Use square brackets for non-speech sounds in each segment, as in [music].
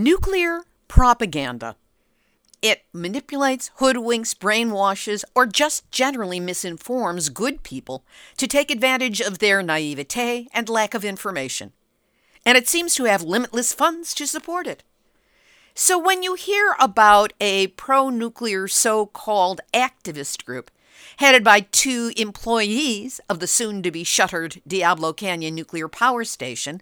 Nuclear propaganda. It manipulates, hoodwinks, brainwashes, or just generally misinforms good people to take advantage of their naivete and lack of information. And it seems to have limitless funds to support it. So when you hear about a pro nuclear so called activist group headed by two employees of the soon to be shuttered Diablo Canyon nuclear power station,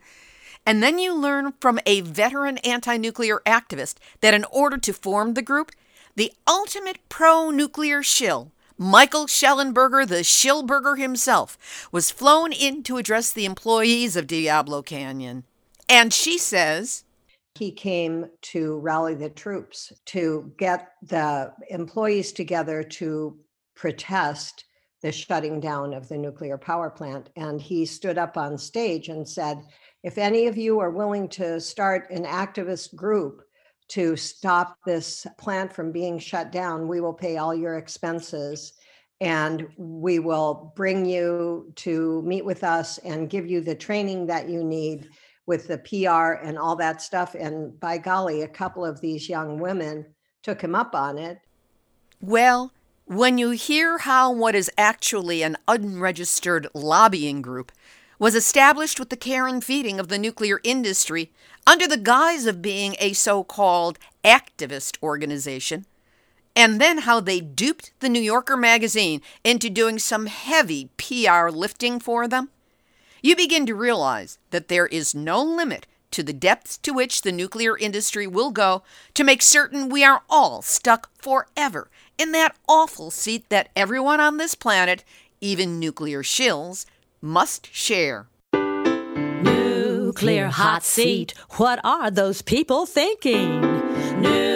and then you learn from a veteran anti nuclear activist that in order to form the group, the ultimate pro nuclear shill, Michael Shellenberger, the Shillburger himself, was flown in to address the employees of Diablo Canyon. And she says, he came to rally the troops to get the employees together to protest the shutting down of the nuclear power plant. And he stood up on stage and said, if any of you are willing to start an activist group to stop this plant from being shut down, we will pay all your expenses and we will bring you to meet with us and give you the training that you need with the PR and all that stuff. And by golly, a couple of these young women took him up on it. Well, when you hear how what is actually an unregistered lobbying group was established with the care and feeding of the nuclear industry under the guise of being a so called activist organization, and then how they duped the New Yorker magazine into doing some heavy PR lifting for them, you begin to realize that there is no limit to the depths to which the nuclear industry will go to make certain we are all stuck forever in that awful seat that everyone on this planet, even nuclear shills, must share. Nuclear hot seat. What are those people thinking? Nuclear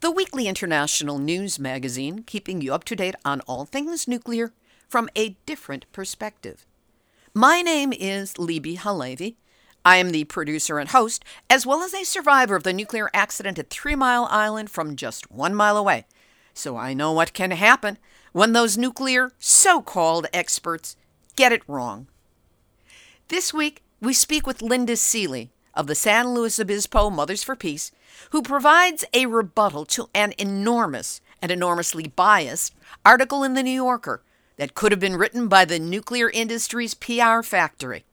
the weekly international news magazine keeping you up to date on all things nuclear from a different perspective. My name is Libbe HaLevy. I am the producer and host, as well as a survivor of the nuclear accident at Three Mile Island from just one mile away. So I know what can happen when those nuclear so called experts get it wrong. This week, we speak with Linda Seeley, of the San Luis Obispo Mothers for Peace, who provides a rebuttal to an enormous and enormously biased article in The New Yorker that could have been written by the nuclear industry's PR factory.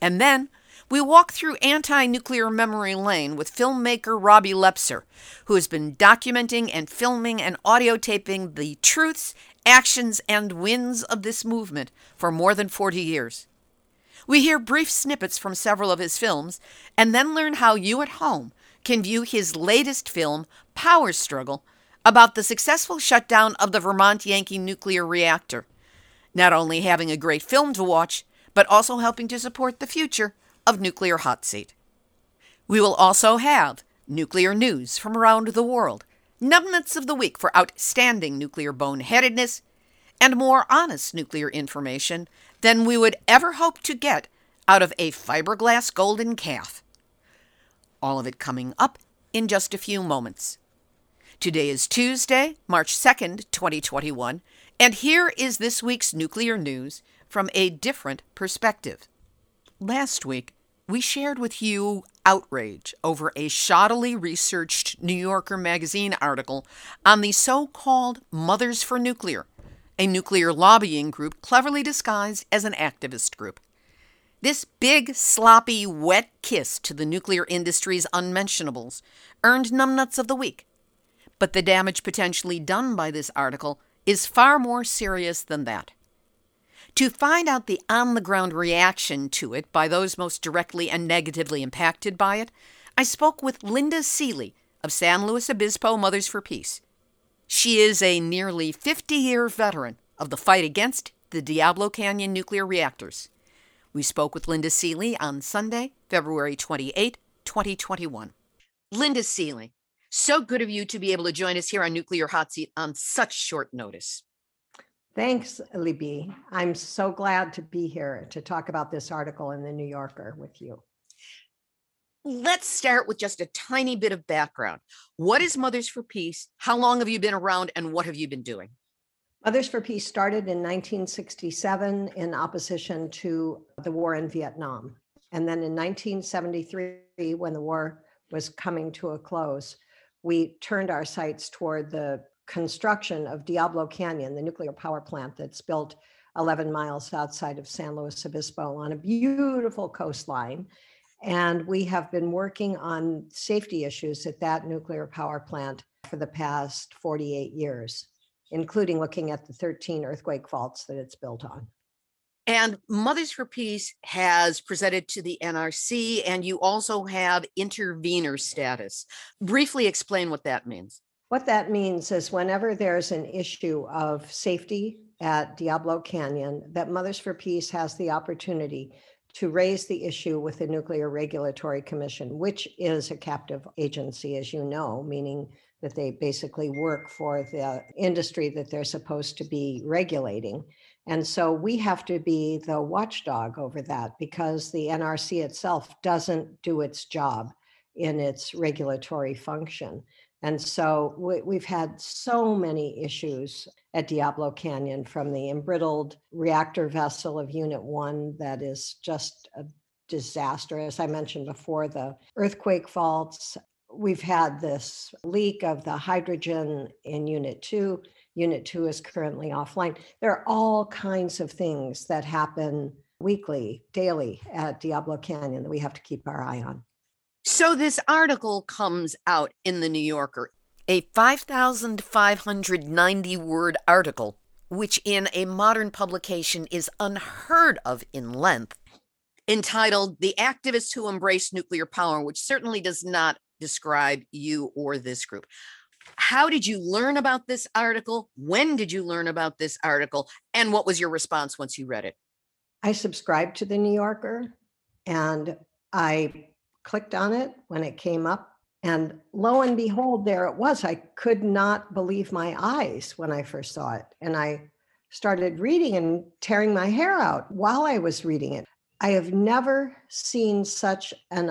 And then we walk through anti nuclear memory lane with filmmaker Robbie Leppzer, who has been documenting and filming and audio taping the truths, actions, and wins of this movement for more than 40 years. We hear brief snippets from several of his films and then learn how you at home can view his latest film, Power Struggle, about the successful shutdown of the Vermont Yankee nuclear reactor. Not only having a great film to watch, but also helping to support the future of Nuclear Hot Seat. We will also have nuclear news from around the world, numbnuts of the week for outstanding nuclear boneheadedness, and more honest nuclear information than we would ever hope to get out of a fiberglass golden calf. All of it coming up in just a few moments. Today is Tuesday, March 2nd, 2021, and here is this week's nuclear news from a different perspective. Last week, we shared with you outrage over a shoddily researched New Yorker magazine article on the so called Mothers for Nuclear, a nuclear lobbying group cleverly disguised as an activist group. This big, sloppy, wet kiss to the nuclear industry's unmentionables earned numbnuts of the week. But the damage potentially done by this article is far more serious than that. To find out the on the ground reaction to it by those most directly and negatively impacted by it, I spoke with Linda Seeley of San Luis Obispo Mothers for Peace. She is a nearly 50 year veteran of the fight against the Diablo Canyon nuclear reactors. We spoke with Linda Seeley on Sunday, February 28, 2021. Linda Seeley, So good of you to be able to join us here on Nuclear Hot Seat on such short notice. Thanks, Libbe. I'm so glad to be here to talk about this article in the New Yorker with you. Let's start with just a tiny bit of background. What is Mothers for Peace? How long have you been around and what have you been doing? Mothers for Peace started in 1967 in opposition to the war in Vietnam. And then in 1973, when the war was coming to a close, we turned our sights toward the construction of Diablo Canyon, the nuclear power plant that's built 11 miles outside of San Luis Obispo on a beautiful coastline. And we have been working on safety issues at that nuclear power plant for the past 48 years including looking at the 13 earthquake faults that it's built on. And Mothers for Peace has presented to the NRC, and you also have intervener status. Briefly explain what that means. What that means is whenever there's an issue of safety at Diablo Canyon, that Mothers for Peace has the opportunity to raise the issue with the Nuclear Regulatory Commission, which is a captive agency, as you know, meaning that they basically work for the industry that they're supposed to be regulating. And so we have to be the watchdog over that because the NRC itself doesn't do its job in its regulatory function. And so we, have had so many issues at Diablo Canyon from the embrittled reactor vessel of Unit 1 that is just a disaster. As I mentioned before, the earthquake faults, we've had this leak of the hydrogen in Unit 2. Unit 2 is currently offline. There are all kinds of things that happen weekly, daily at Diablo Canyon that we have to keep our eye on. So, this article comes out in the New Yorker, a 5,590 word article, which in a modern publication is unheard of in length, entitled The Activists Who Embrace Nuclear Power, which certainly does not describe you or this group. How did you learn about this article? When did you learn about this article? And what was your response once you read it? I subscribed to the New Yorker and I clicked on it when it came up. And lo and behold, there it was. I could not believe my eyes when I first saw it. And I started reading and tearing my hair out while I was reading it. I have never seen such an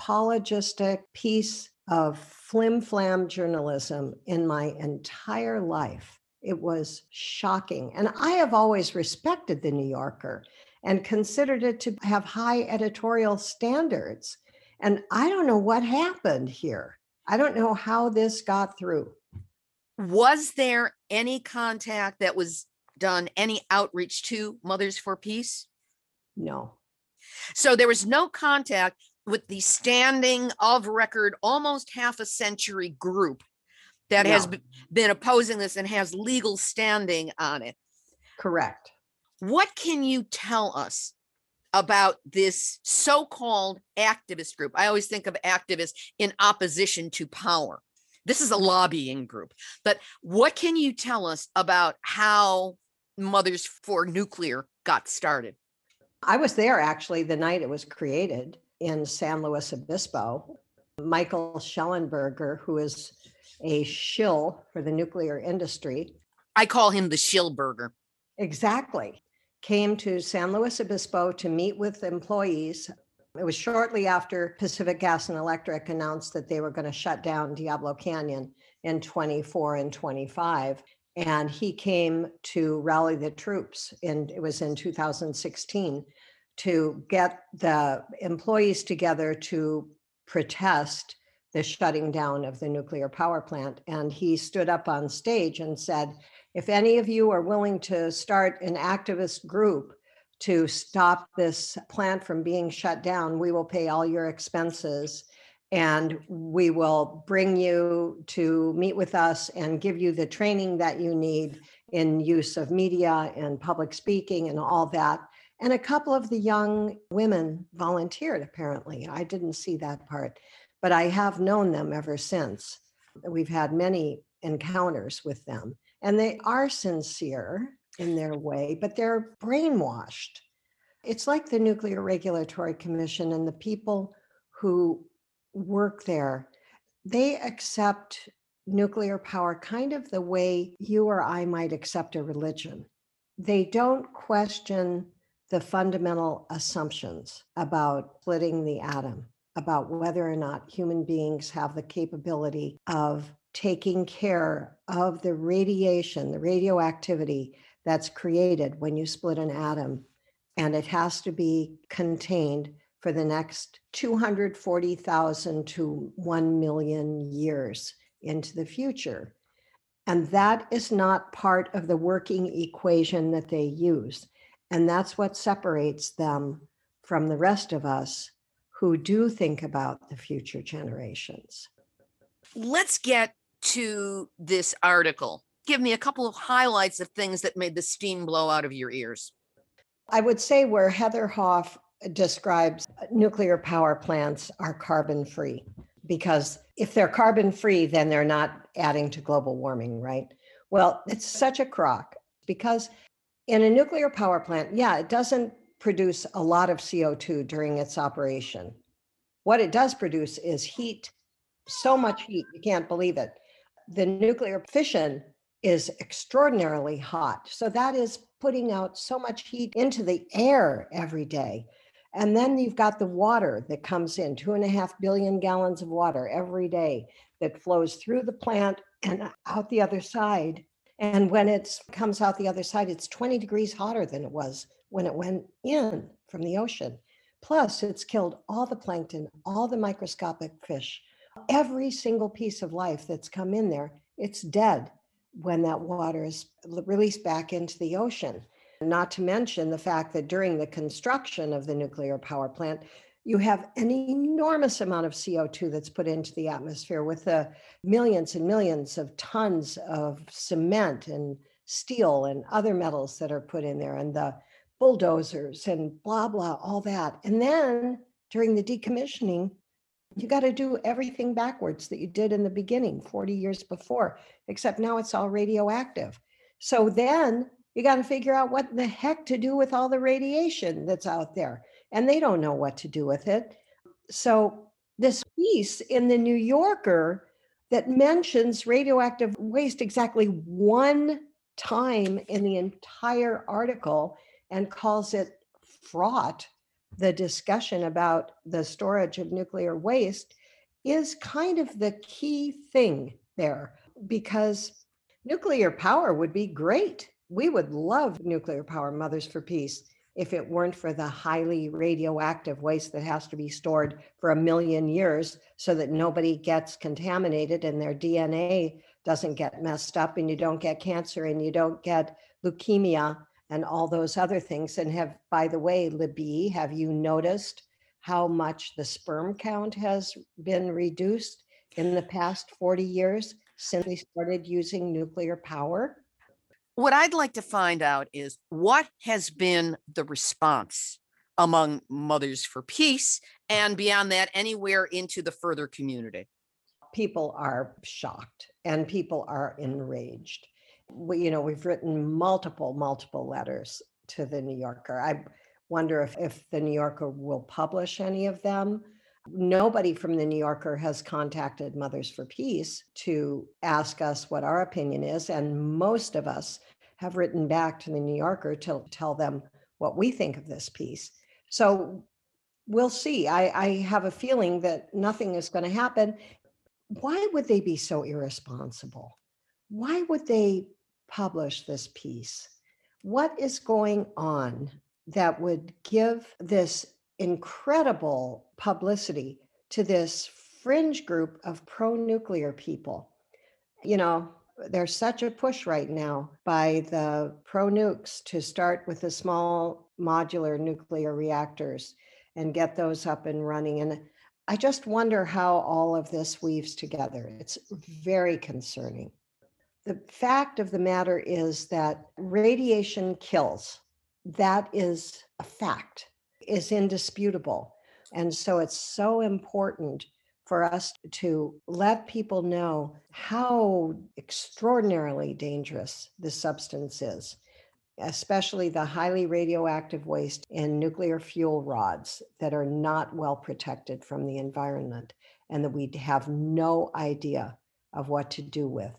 apologistic piece of flim flam journalism in my entire life. It was shocking. And I have always respected the New Yorker and considered it to have high editorial standards. And I don't know what happened here. I don't know how this got through. Was there any contact that was done, any outreach to Mothers for Peace? No. So there was no contact with the standing of record almost half a century group that no. has been opposing this and has legal standing on it. Correct. What can you tell us about this so called activist group? I always think of activists in opposition to power. This is a lobbying group. But what can you tell us about how Mothers for Nuclear got started? I was there actually the night it was created in San Luis Obispo. Michael Shellenberger, who is a shill for the nuclear industry. I call him the Shillburger. Exactly. Came to San Luis Obispo to meet with employees. It was shortly after Pacific Gas and Electric announced that they were going to shut down Diablo Canyon in 24 and 25. And he came to rally the troops, and it was in 2016 to get the employees together to protest the shutting down of the nuclear power plant. And he stood up on stage and said, if any of you are willing to start an activist group to stop this plant from being shut down, we will pay all your expenses and we will bring you to meet with us and give you the training that you need in use of media and public speaking and all that. And a couple of the young women volunteered, apparently. I didn't see that part, but I have known them ever since. We've had many encounters with them, and they are sincere in their way, but they're brainwashed. It's like the Nuclear Regulatory Commission and the people who work there. they accept nuclear power kind of the way you or I might accept a religion. They don't question the fundamental assumptions about splitting the atom, about whether or not human beings have the capability of taking care of the radiation, the radioactivity that's created when you split an atom. And it has to be contained for the next 240,000 to 1 million years into the future. And that is not part of the working equation that they use. And that's what separates them from the rest of us who do think about the future generations. Let's get to this article. Give me a couple of highlights of things that made the steam blow out of your ears. I would say where Heather Hoff describes nuclear power plants are carbon free because if they're carbon free, then they're not adding to global warming, right? Well, it's such a crock because in a nuclear power plant, yeah, it doesn't produce a lot of CO2 during its operation. What it does produce is heat, so much heat, you can't believe it. The nuclear fission is extraordinarily hot. So that is putting out so much heat into the air every day. And then you've got the water that comes in, two and a half billion gallons of water every day that flows through the plant and out the other side. And when it comes out the other side, it's 20 degrees hotter than it was when it went in from the ocean. Plus, it's killed all the plankton, all the microscopic fish, every single piece of life that's come in there. It's dead when that water is released back into the ocean. Not to mention the fact that during the construction of the nuclear power plant, you have an enormous amount of CO2 that's put into the atmosphere with the millions and millions of tons of cement and steel and other metals that are put in there and the bulldozers and blah, blah, all that. And then during the decommissioning, you got to do everything backwards that you did in the beginning 40 years before, except now it's all radioactive. So then you got to figure out what the heck to do with all the radiation that's out there. And they don't know what to do with it. So, this piece in the New Yorker that mentions radioactive waste exactly one time in the entire article and calls it fraught, the discussion about the storage of nuclear waste is kind of the key thing there because nuclear power would be great we would love nuclear power mothers for peace if it weren't for the highly radioactive waste that has to be stored for a million years so that nobody gets contaminated and their DNA doesn't get messed up and you don't get cancer and you don't get leukemia and all those other things. And have, by the way, Libbe, have you noticed how much the sperm count has been reduced in the past 40 years since we started using nuclear power? What I'd like to find out is what has been the response among Mothers for Peace and beyond that, anywhere into the further community? People are shocked and people are enraged. We, you know, we've written multiple, multiple letters to the New Yorker. I wonder if, if the New Yorker will publish any of them. Nobody from the New Yorker has contacted Mothers for Peace to ask us what our opinion is. And most of us have written back to the New Yorker to tell them what we think of this piece. So we'll see. I, I have a feeling that nothing is going to happen. Why would they be so irresponsible? Why would they publish this piece? What is going on that would give this incredible publicity to this fringe group of pro nuclear people. You know, there's such a push right now by the pro nukes to start with the small modular nuclear reactors and get those up and running. And I just wonder how all of this weaves together. It's very concerning. The fact of the matter is that radiation kills. That is a fact is indisputable. And so it's so important for us to let people know how extraordinarily dangerous this substance is, especially the highly radioactive waste in nuclear fuel rods that are not well protected from the environment. and that we have no idea of what to do with.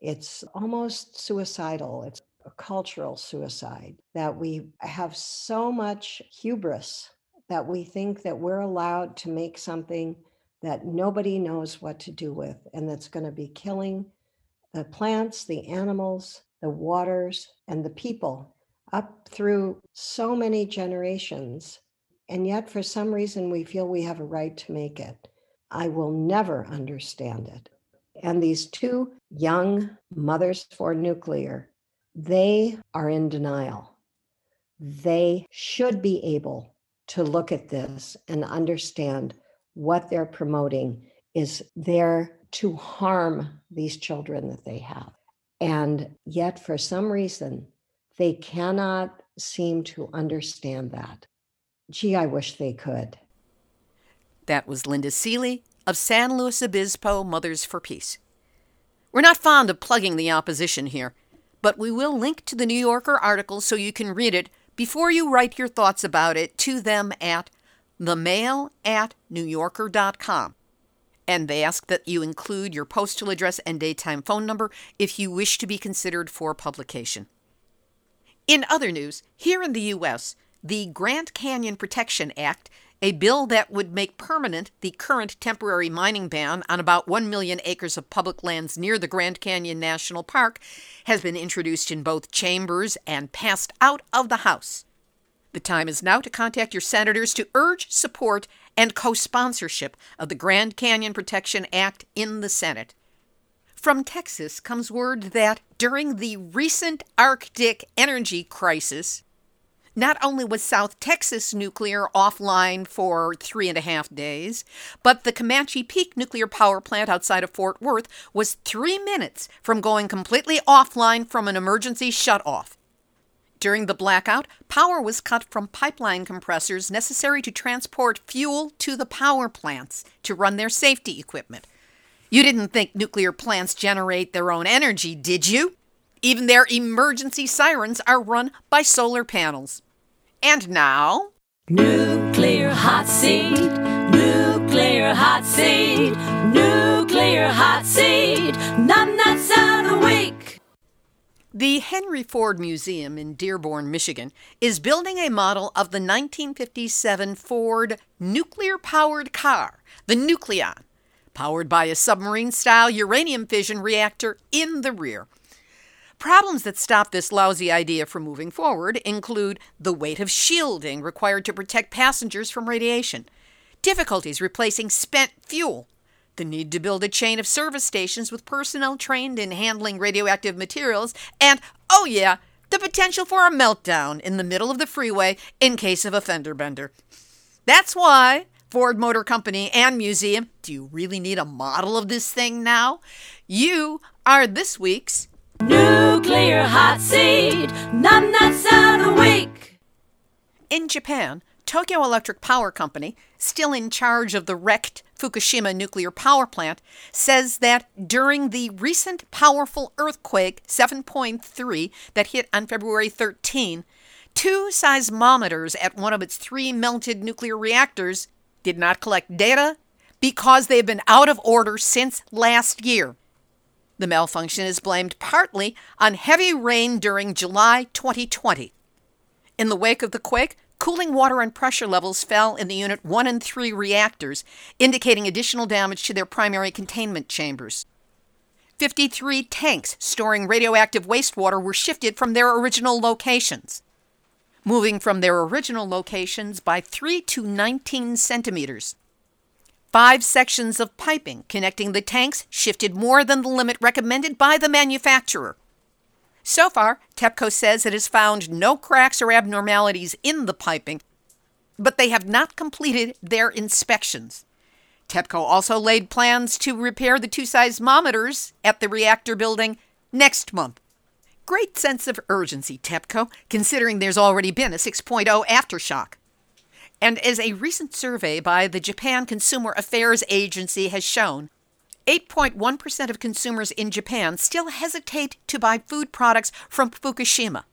It's almost suicidal. It's cultural suicide that we have so much hubris that we think that we're allowed to make something that nobody knows what to do with and that's going to be killing the plants, the animals, the waters, and the people up through so many generations. And yet, for some reason, we feel we have a right to make it. I will never understand it. And these two young mothers for nuclear, they are in denial. They should be able to look at this and understand what they're promoting is there to harm these children that they have. And yet, for some reason, they cannot seem to understand that. Gee, I wish they could. That was Linda Seeley of San Luis Obispo Mothers for Peace. We're not fond of plugging the opposition here, but we will link to the New Yorker article so you can read it before you write your thoughts about it to them at themail at newyorker.com and they ask that you include your postal address and daytime phone number if you wish to be considered for publication. In other news, here in the U.S., the Grand Canyon Protection Act, a bill that would make permanent the current temporary mining ban on about 1 million acres of public lands near the Grand Canyon National Park, has been introduced in both chambers and passed out of the House. The time is now to contact your senators to urge support and co sponsorship of the Grand Canyon Protection Act in the Senate. From Texas comes word that during the recent Arctic energy crisis, not only was South Texas nuclear offline for three and a half days, but the Comanche Peak nuclear power plant outside of Fort Worth was three minutes from going completely offline from an emergency shutoff. During the blackout, power was cut from pipeline compressors necessary to transport fuel to the power plants to run their safety equipment. You didn't think nuclear plants generate their own energy, did you? Even their emergency sirens are run by solar panels. And now. Nuclear hot seat, nuclear hot seat, nuclear hot seat, numbnuts of the week. The Henry Ford Museum in Dearborn, Michigan, is building a model of the 1957 Ford nuclear powered car, the Nucleon, powered by a submarine style uranium fission reactor in the rear. Problems that stop this lousy idea from moving forward include the weight of shielding required to protect passengers from radiation, difficulties replacing spent fuel the need to build a chain of service stations with personnel trained in handling radioactive materials, and, oh yeah, the potential for a meltdown in the middle of the freeway in case of a fender bender. That's why Ford Motor Company and Museum, do you really need a model of this thing now? You are this week's Nuclear Hot Seat, Week. In Japan, Tokyo Electric Power Company, still in charge of the wrecked Fukushima nuclear power plant, says that during the recent powerful earthquake 7.3 that hit on February 13, two seismometers at one of its three melted nuclear reactors did not collect data because they've been out of order since last year. The malfunction is blamed partly on heavy rain during July 2020. In the wake of the quake, Cooling water and pressure levels fell in the Unit 1 and 3 reactors, indicating additional damage to their primary containment chambers. 53 tanks storing radioactive wastewater were shifted from their original locations, moving from their original locations by 3 to 19 centimeters. Five sections of piping connecting the tanks shifted more than the limit recommended by the manufacturer. So far, TEPCO says it has found no cracks or abnormalities in the piping, but they have not completed their inspections. TEPCO also laid plans to repair the two seismometers at the reactor building next month. Great sense of urgency, TEPCO, considering there's already been a 6.0 aftershock. And as a recent survey by the Japan Consumer Affairs Agency has shown, 8.1% of consumers in Japan still hesitate to buy food products from Fukushima.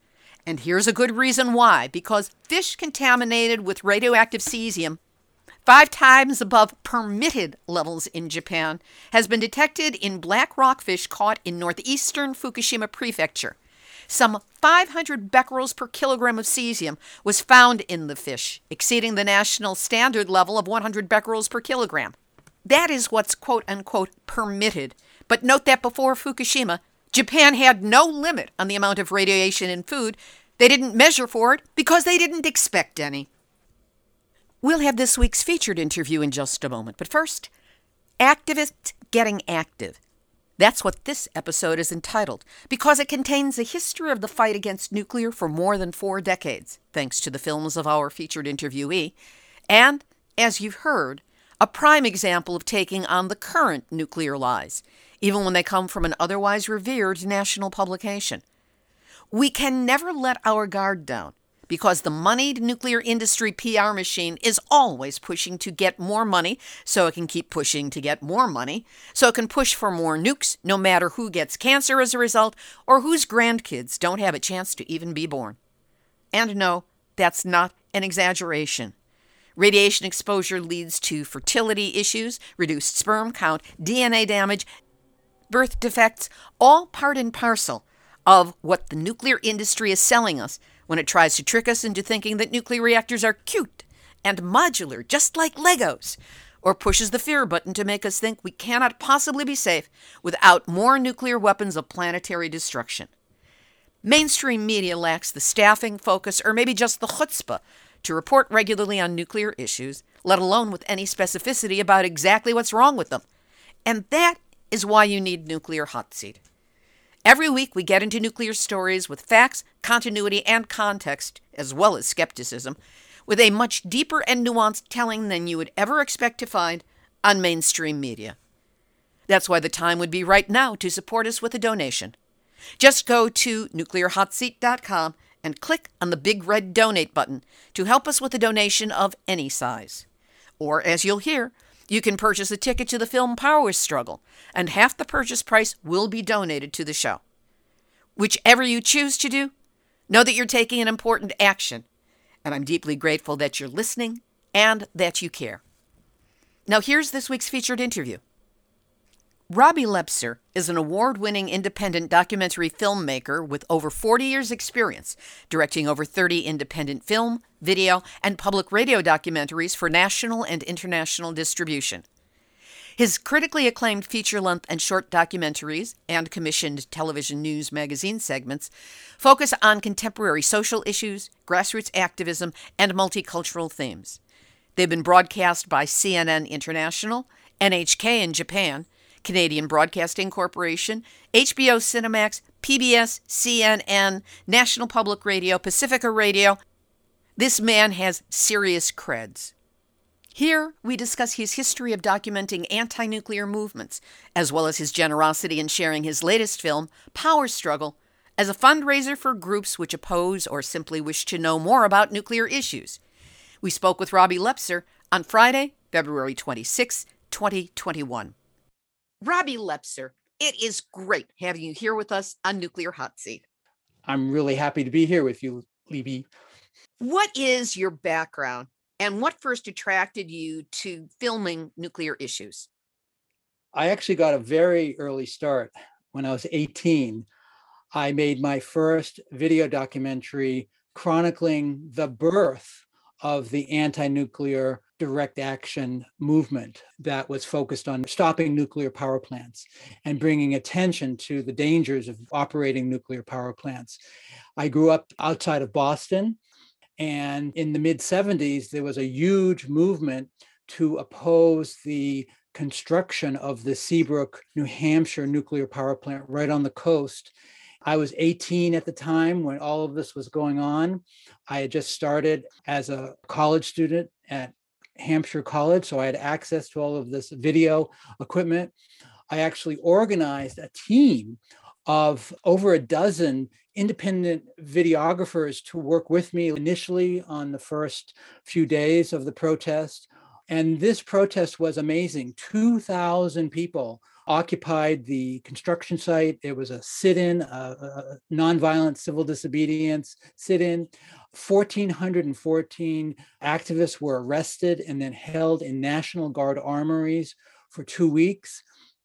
And here's a good reason why because fish contaminated with radioactive cesium five times above permitted levels in Japan, has been detected in black rockfish caught in northeastern Fukushima Prefecture. Some 500 becquerels per kilogram of cesium was found in the fish, exceeding the national standard level of 100 becquerels per kilogram. That is what's quote unquote permitted. But note that before Fukushima, Japan had no limit on the amount of radiation in food. They didn't measure for it because they didn't expect any. We'll have this week's featured interview in just a moment, but first, Activists Getting Active. That's what this episode is entitled, because it contains a history of the fight against nuclear for more than four decades, thanks to the films of our featured interviewee, and, as you've heard, a prime example of taking on the current nuclear lies, even when they come from an otherwise revered national publication. We can never let our guard down because the moneyed nuclear industry PR machine is always pushing to get more money so it can keep pushing to get more money, so it can push for more nukes no matter who gets cancer as a result or whose grandkids don't have a chance to even be born. And no, that's not an exaggeration. Radiation exposure leads to fertility issues, reduced sperm count, DNA damage, birth defects, all part and parcel of what the nuclear industry is selling us when it tries to trick us into thinking that nuclear reactors are cute and modular, just like Legos, or pushes the fear button to make us think we cannot possibly be safe without more nuclear weapons of planetary destruction. Mainstream media lacks the staffing, focus, or maybe just the chutzpah to report regularly on nuclear issues, let alone with any specificity about exactly what's wrong with them. And that is why you need Nuclear Hot Seat. Every week, we get into nuclear stories with facts, continuity, and context, as well as skepticism, with a much deeper and nuanced telling than you would ever expect to find on mainstream media. That's why the time would be right now to support us with a donation. Just go to nuclearhotseat.com and click on the big red donate button to help us with a donation of any size. Or, as you'll hear, you can purchase a ticket to the film Power Struggle, and half the purchase price will be donated to the show. Whichever you choose to do, know that you're taking an important action, and I'm deeply grateful that you're listening and that you care. Now, here's this week's featured interview. Robbie Leppzer is an award winning independent documentary filmmaker with over 40 years' experience, directing over 30 independent film, video, and public radio documentaries for national and international distribution. His critically acclaimed feature length and short documentaries and commissioned television news magazine segments focus on contemporary social issues, grassroots activism, and multicultural themes. They've been broadcast by CNN International, NHK in Japan, Canadian Broadcasting Corporation, HBO Cinemax, PBS, CNN, National Public Radio, Pacifica Radio. This man has serious creds. Here, we discuss his history of documenting anti nuclear movements, as well as his generosity in sharing his latest film, Power Struggle, as a fundraiser for groups which oppose or simply wish to know more about nuclear issues. We spoke with Robbie Leppzer on Friday, February 26, 2021. Robbie Leppzer, it is great having you here with us on Nuclear Hot Seat. I'm really happy to be here with you, Libbe. What is your background and what first attracted you to filming nuclear issues? I actually got a very early start when I was 18. I made my first video documentary chronicling the birth of the anti nuclear direct action movement that was focused on stopping nuclear power plants and bringing attention to the dangers of operating nuclear power plants. I grew up outside of Boston, and in the mid 70s, there was a huge movement to oppose the construction of the Seabrook, New Hampshire nuclear power plant right on the coast. I was 18 at the time when all of this was going on. I had just started as a college student at Hampshire College, so I had access to all of this video equipment. I actually organized a team of over a dozen independent videographers to work with me initially on the first few days of the protest. And this protest was amazing 2,000 people occupied the construction site. It was a sit in, a, uh, a uh, uh, nonviolent civil disobedience sit in. 1,414 activists were arrested and then held in National Guard armories for two weeks.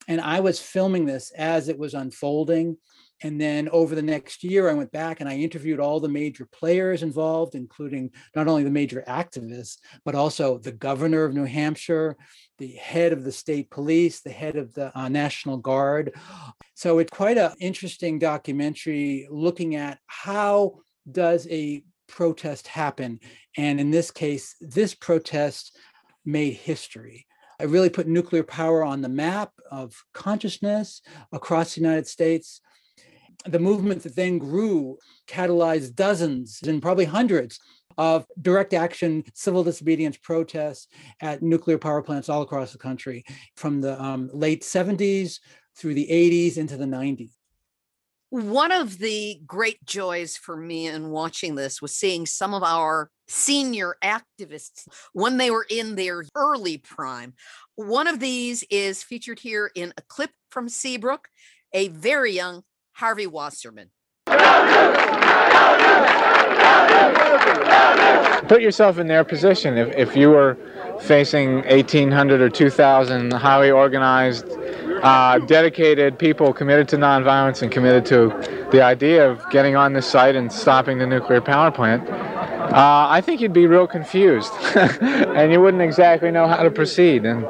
And I was filming this as it was unfolding. And then over the next year, I went back and I interviewed all the major players involved, including not only the major activists, but also the governor of New Hampshire, the head of the state police, the head of the uh, National Guard. So it's quite an interesting documentary looking at how does a protest happen. And in this case, this protest made history. I really put nuclear power on the map of consciousness across the United States the movement that then grew catalyzed dozens and probably hundreds of direct action civil disobedience protests at nuclear power plants all across the country from the um, late 70s through the 80s into the 90s. One of the great joys for me in watching this was seeing some of our senior activists when they were in their early prime. One of these is featured here in a clip from Seabrook, a very young Harvey Wasserman. Put yourself in their position. If, if you were facing 1,800 or 2,000 highly organized, uh, dedicated people committed to nonviolence and committed to the idea of getting on this site and stopping the nuclear power plant, uh, I think you'd be real confused, [laughs] and you wouldn't exactly know how to proceed. And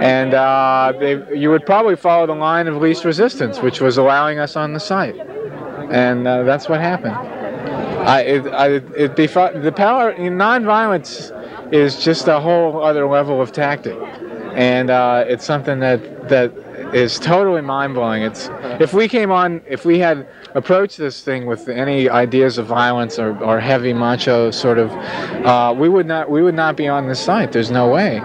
and uh, they, you would probably follow the line of least resistance, which was allowing us on the site, and uh, that's what happened. I, it, I, it the power nonviolence is just a whole other level of tactic, and uh, it's something that that is totally mind blowing. It's if we came on, if we had approached this thing with any ideas of violence or, or heavy macho sort of, uh, we would not we would not be on this site. There's no way.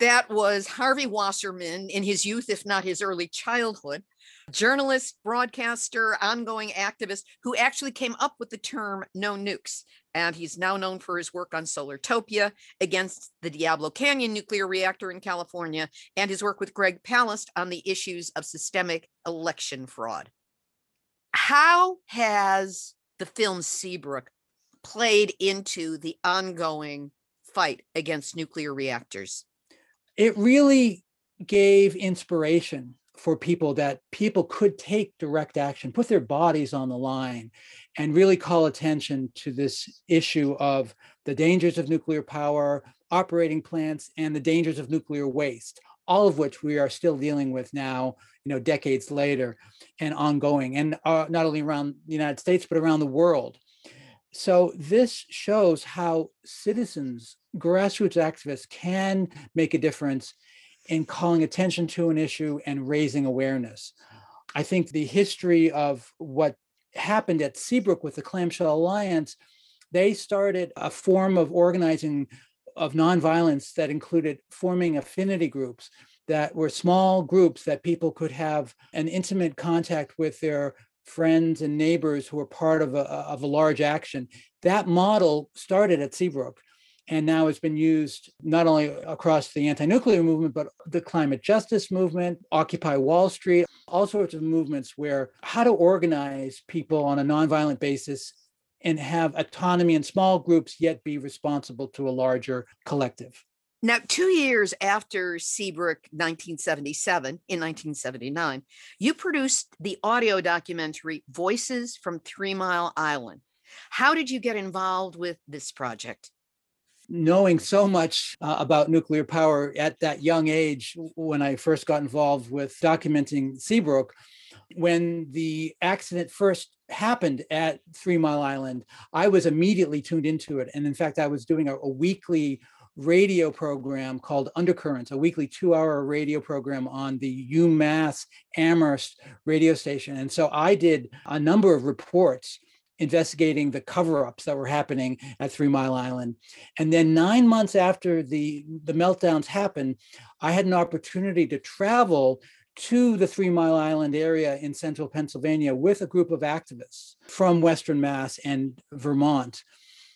That was Harvey Wasserman in his youth, if not his early childhood, journalist, broadcaster, ongoing activist who actually came up with the term no nukes. And he's now known for his work on Solartopia against the Diablo Canyon nuclear reactor in California and his work with Greg Palast on the issues of systemic election fraud. How has the film Seabrook played into the ongoing fight against nuclear reactors? It really gave inspiration for people that people could take direct action, put their bodies on the line, and really call attention to this issue of the dangers of nuclear power, operating plants, and the dangers of nuclear waste, all of which we are still dealing with now, you know, decades later and ongoing, and uh, not only around the United States, but around the world. So this shows how citizens, grassroots activists can make a difference in calling attention to an issue and raising awareness. I think the history of what happened at Seabrook with the Clamshell Alliance, they started a form of organizing of nonviolence that included forming affinity groups that were small groups that people could have an intimate contact with their friends and neighbors who were part of a, of a large action. That model started at Seabrook and now has been used not only across the anti-nuclear movement but the climate justice movement occupy wall street all sorts of movements where how to organize people on a nonviolent basis and have autonomy in small groups yet be responsible to a larger collective now, two years after Seabrook 1977, in 1979, you produced the audio documentary Voices from Three Mile Island. How did you get involved with this project? Knowing so much uh, about nuclear power at that young age when I first got involved with documenting Seabrook, when the accident first happened at Three Mile Island, I was immediately tuned into it. And in fact, I was doing a, a weekly radio program called Undercurrents, a weekly two hour radio program on the UMass Amherst radio station. And so I did a number of reports investigating the cover-ups that were happening at Three Mile Island. And then nine months after the, the meltdowns happened, I had an opportunity to travel to the Three Mile Island area in central Pennsylvania with a group of activists from Western Mass and Vermont.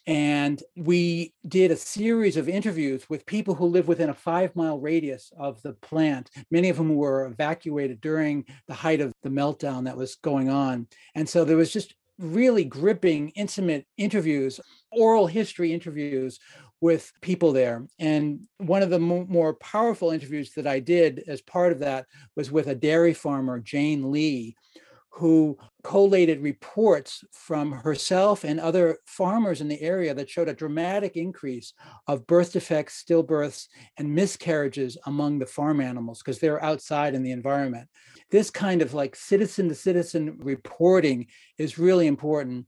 And we did a series of interviews with people who live within a five mile radius of the plant, many of whom were evacuated during the height of the meltdown that was going on. And so there was just really gripping, intimate interviews, oral history interviews with people there. And one of the mo- more powerful interviews that I did as part of that was with a dairy farmer, Jane Lee, who collated reports from herself and other farmers in the area that showed a dramatic increase of birth defects, stillbirths, and miscarriages among the farm animals because they're outside in the environment. This kind of like citizen to citizen reporting is really important.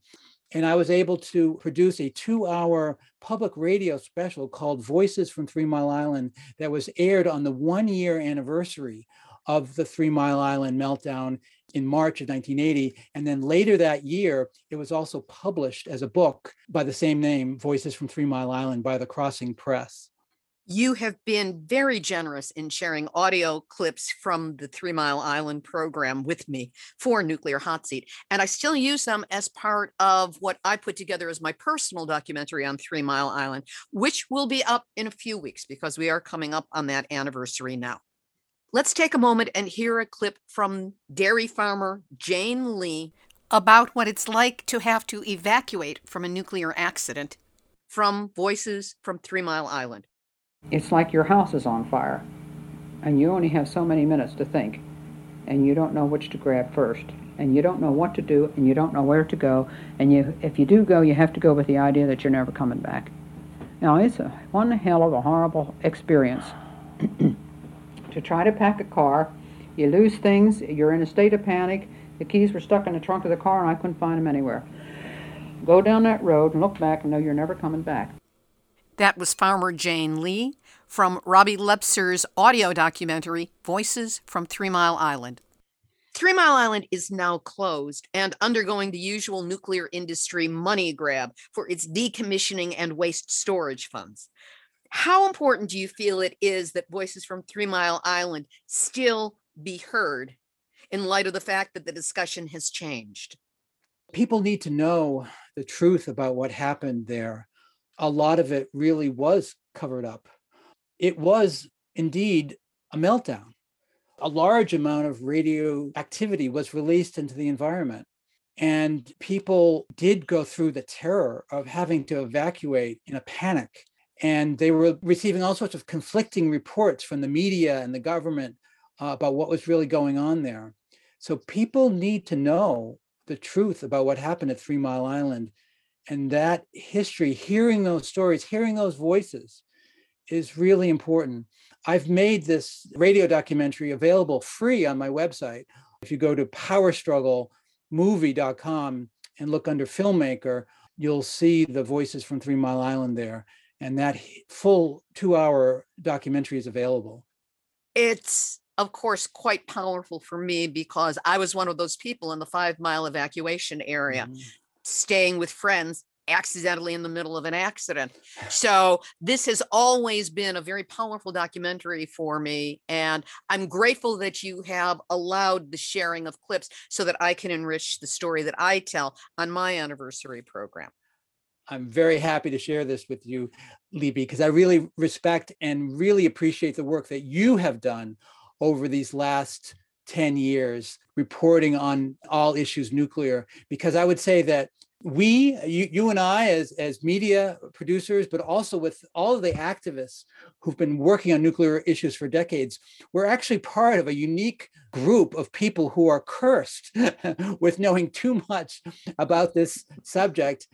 And I was able to produce a two hour public radio special called Voices from Three Mile Island that was aired on the one year anniversary of the Three Mile Island meltdown in March of 1980. And then later that year, it was also published as a book by the same name, Voices from Three Mile Island, by the Crossing Press. You have been very generous in sharing audio clips from the Three Mile Island program with me for Nuclear Hot Seat. And I still use them as part of what I put together as my personal documentary on Three Mile Island, which will be up in a few weeks because we are coming up on that anniversary now. Let's take a moment and hear a clip from dairy farmer Jane Lee about what it's like to have to evacuate from a nuclear accident from Voices from Three Mile Island. It's like your house is on fire, and you only have so many minutes to think, and you don't know which to grab first, and you don't know what to do, and you don't know where to go, and you, if you do go, you have to go with the idea that you're never coming back. Now, it's a one hell of a horrible experience. [clears throat] to try to pack a car. You lose things, you're in a state of panic. The keys were stuck in the trunk of the car and I couldn't find them anywhere. Go down that road and look back and know you're never coming back. That was Farmer Jane Lee from Robbie Leppzer's audio documentary, Voices from Three Mile Island. Three Mile Island is now closed and undergoing the usual nuclear industry money grab for its decommissioning and waste storage funds. How important do you feel it is that voices from Three Mile Island still be heard in light of the fact that the discussion has changed? People need to know the truth about what happened there. A lot of it really was covered up. It was indeed a meltdown. A large amount of radioactivity was released into the environment. And people did go through the terror of having to evacuate in a panic and they were receiving all sorts of conflicting reports from the media and the government uh, about what was really going on there. So people need to know the truth about what happened at Three Mile Island. And that history, hearing those stories, hearing those voices is really important. I've made this radio documentary available free on my website. If you go to powerstrugglemovie.com and look under filmmaker, you'll see the voices from Three Mile Island there and that full two hour documentary is available. It's, of course, quite powerful for me because I was one of those people in the five mile evacuation area, mm-hmm. staying with friends accidentally in the middle of an accident. [sighs] So this has always been a very powerful documentary for me. And I'm grateful that you have allowed the sharing of clips so that I can enrich the story that I tell on my anniversary program. I'm very happy to share this with you, Libbe, because I really respect and really appreciate the work that you have done over these last 10 years reporting on all issues nuclear. Because I would say that we, you, you and I, as, as media producers, but also with all of the activists who've been working on nuclear issues for decades, we're actually part of a unique group of people who are cursed [laughs] with knowing too much about this subject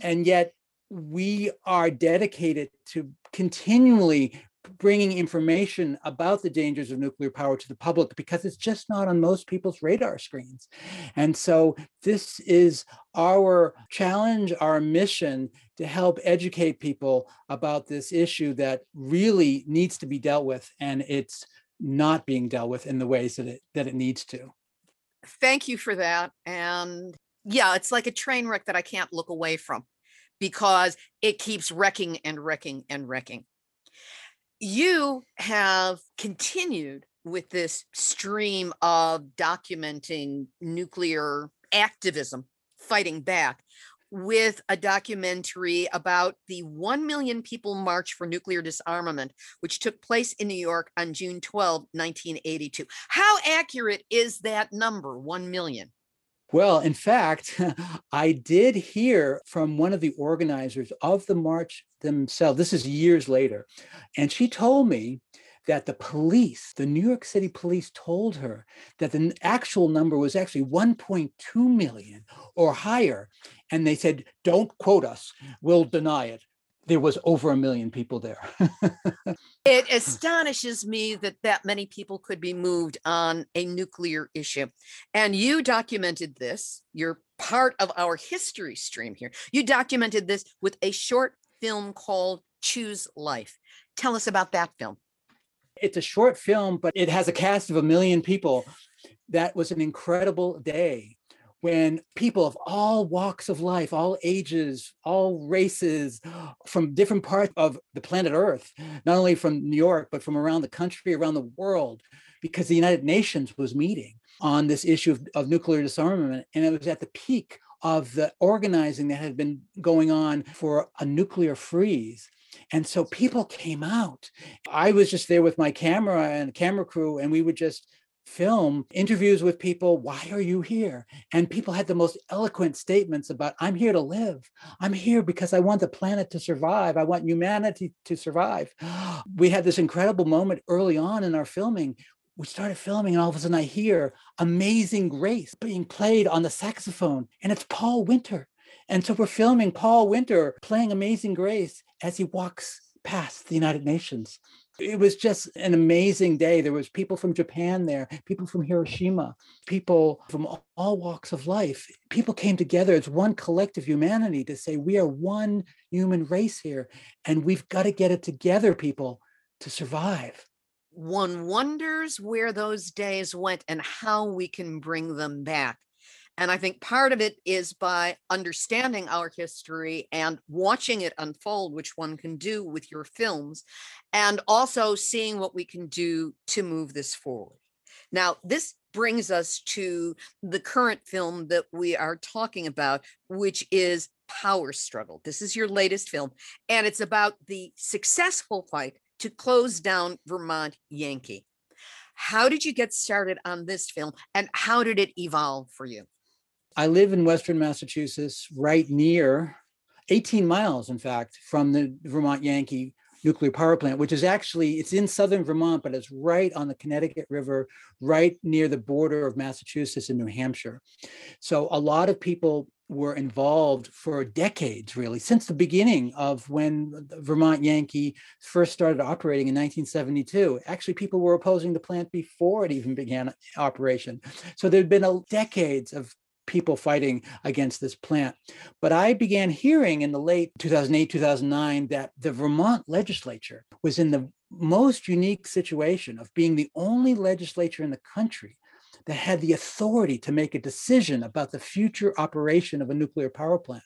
and yet we are dedicated to continually bringing information about the dangers of nuclear power to the public because it's just not on most people's radar screens. And so this is our challenge, our mission to help educate people about this issue that really needs to be dealt with and it's not being dealt with in the ways that it that it needs to. Thank you for that and yeah, it's like a train wreck that I can't look away from because it keeps wrecking and wrecking and wrecking. You have continued with this stream of documenting nuclear activism, fighting back. with a documentary about the 1 million people march for nuclear disarmament, which took place in New York on June 12, 1982. How accurate is that number, 1 million? Well, in fact, [laughs] I did hear from one of the organizers of the march themselves. This is years later. And she told me that the police, the New York City police, told her that the actual number was actually 1.2 million or higher. And they said, don't quote us, we'll deny it. There was over a million people there. [laughs] it astonishes me that that many people could be moved on a nuclear issue. And you documented this. You're part of our history stream here. You documented this with a short film called Choose Life. Tell us about that film. It's a short film, but it has a cast of a million people. That was an incredible day when people of all walks of life, all ages, all races, from different parts of the planet Earth, not only from New York, but from around the country, around the world, because the United Nations was meeting on this issue of, of nuclear disarmament. And it was at the peak of the organizing that had been going on for a nuclear freeze. And so people came out. I was just there with my camera and camera crew, and we would just film interviews with people. Why are you here? And people had the most eloquent statements about, I'm here to live. I'm here because I want the planet to survive. I want humanity to survive. [gasps] We had this incredible moment early on in our filming we started filming, and all of a sudden I hear Amazing Grace being played on the saxophone, and it's Paul Winter. And so we're filming Paul Winter playing Amazing Grace as he walks past the United Nations. It was just an amazing day. There was people from Japan there, people from Hiroshima, people from all walks of life. People came together as one collective humanity to say we are one human race here and we've got to get it together people to survive. One wonders where those days went and how we can bring them back. And I think part of it is by understanding our history and watching it unfold, which one can do with your films, and also seeing what we can do to move this forward. Now, this brings us to the current film that we are talking about, which is Power Struggle. This is your latest film, and it's about the successful fight to close down Vermont Yankee. How did you get started on this film, and how did it evolve for you? I live in Western Massachusetts, right near 18 miles, in fact, from the Vermont Yankee nuclear power plant, which is actually it's in southern Vermont, but it's right on the Connecticut River, right near the border of Massachusetts and New Hampshire. So a lot of people were involved for decades, really, since the beginning of when Vermont Yankee first started operating in 1972. Actually, people were opposing the plant before it even began operation. So there'd been a, decades of people fighting against this plant. But I began hearing in the late 2008, 2009 that the Vermont legislature was in the most unique situation of being the only legislature in the country that had the authority to make a decision about the future operation of a nuclear power plant.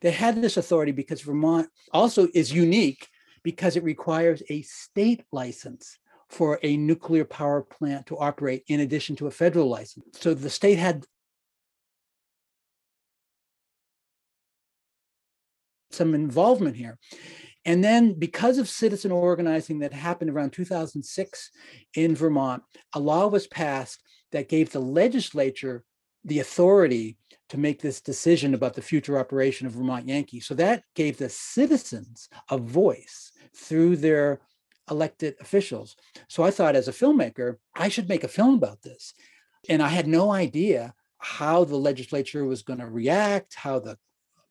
They had this authority because Vermont also is unique because it requires a state license for a nuclear power plant to operate in addition to a federal license. So the state had some involvement here. And then, because of citizen organizing that happened around 2006 in Vermont, a law was passed that gave the legislature the authority to make this decision about the future operation of Vermont Yankee. So that gave the citizens a voice through their elected officials. So I thought, as a filmmaker, I should make a film about this. And I had no idea how the legislature was going to react, how the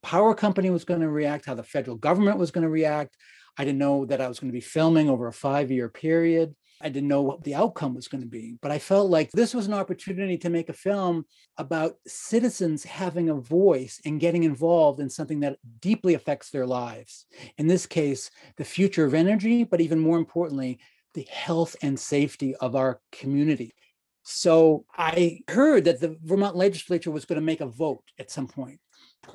power company was going to react, how the federal government was going to react. I didn't know that I was going to be filming over a five year period. I didn't know what the outcome was going to be, but I felt like this was an opportunity to make a film about citizens having a voice and getting involved in something that deeply affects their lives. In this case, the future of energy, but even more importantly, the health and safety of our community. So I heard that the Vermont legislature was going to make a vote at some point.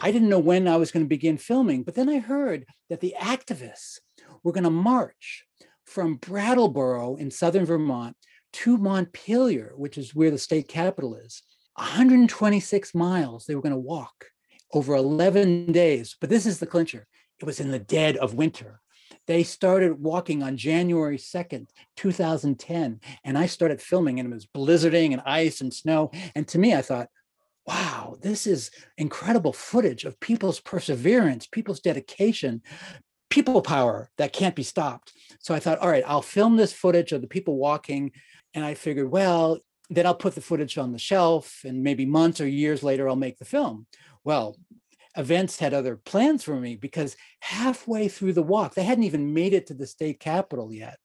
I didn't know when I was going to begin filming, but then I heard that the activists were going to march from Brattleboro in southern Vermont to Montpelier, which is where the state capital is. 126 miles they were going to walk over 11 days. But this is the clincher it was in the dead of winter. They started walking on January 2nd, 2010. And I started filming, and it was blizzarding and ice and snow. And to me, I thought, wow, this is incredible footage of people's perseverance, people's dedication, people power that can't be stopped. So I thought, all right, I'll film this footage of the people walking. And I figured, well, then I'll put the footage on the shelf and maybe months or years later, I'll make the film. Well, events had other plans for me because halfway through the walk, they hadn't even made it to the state capitol yet,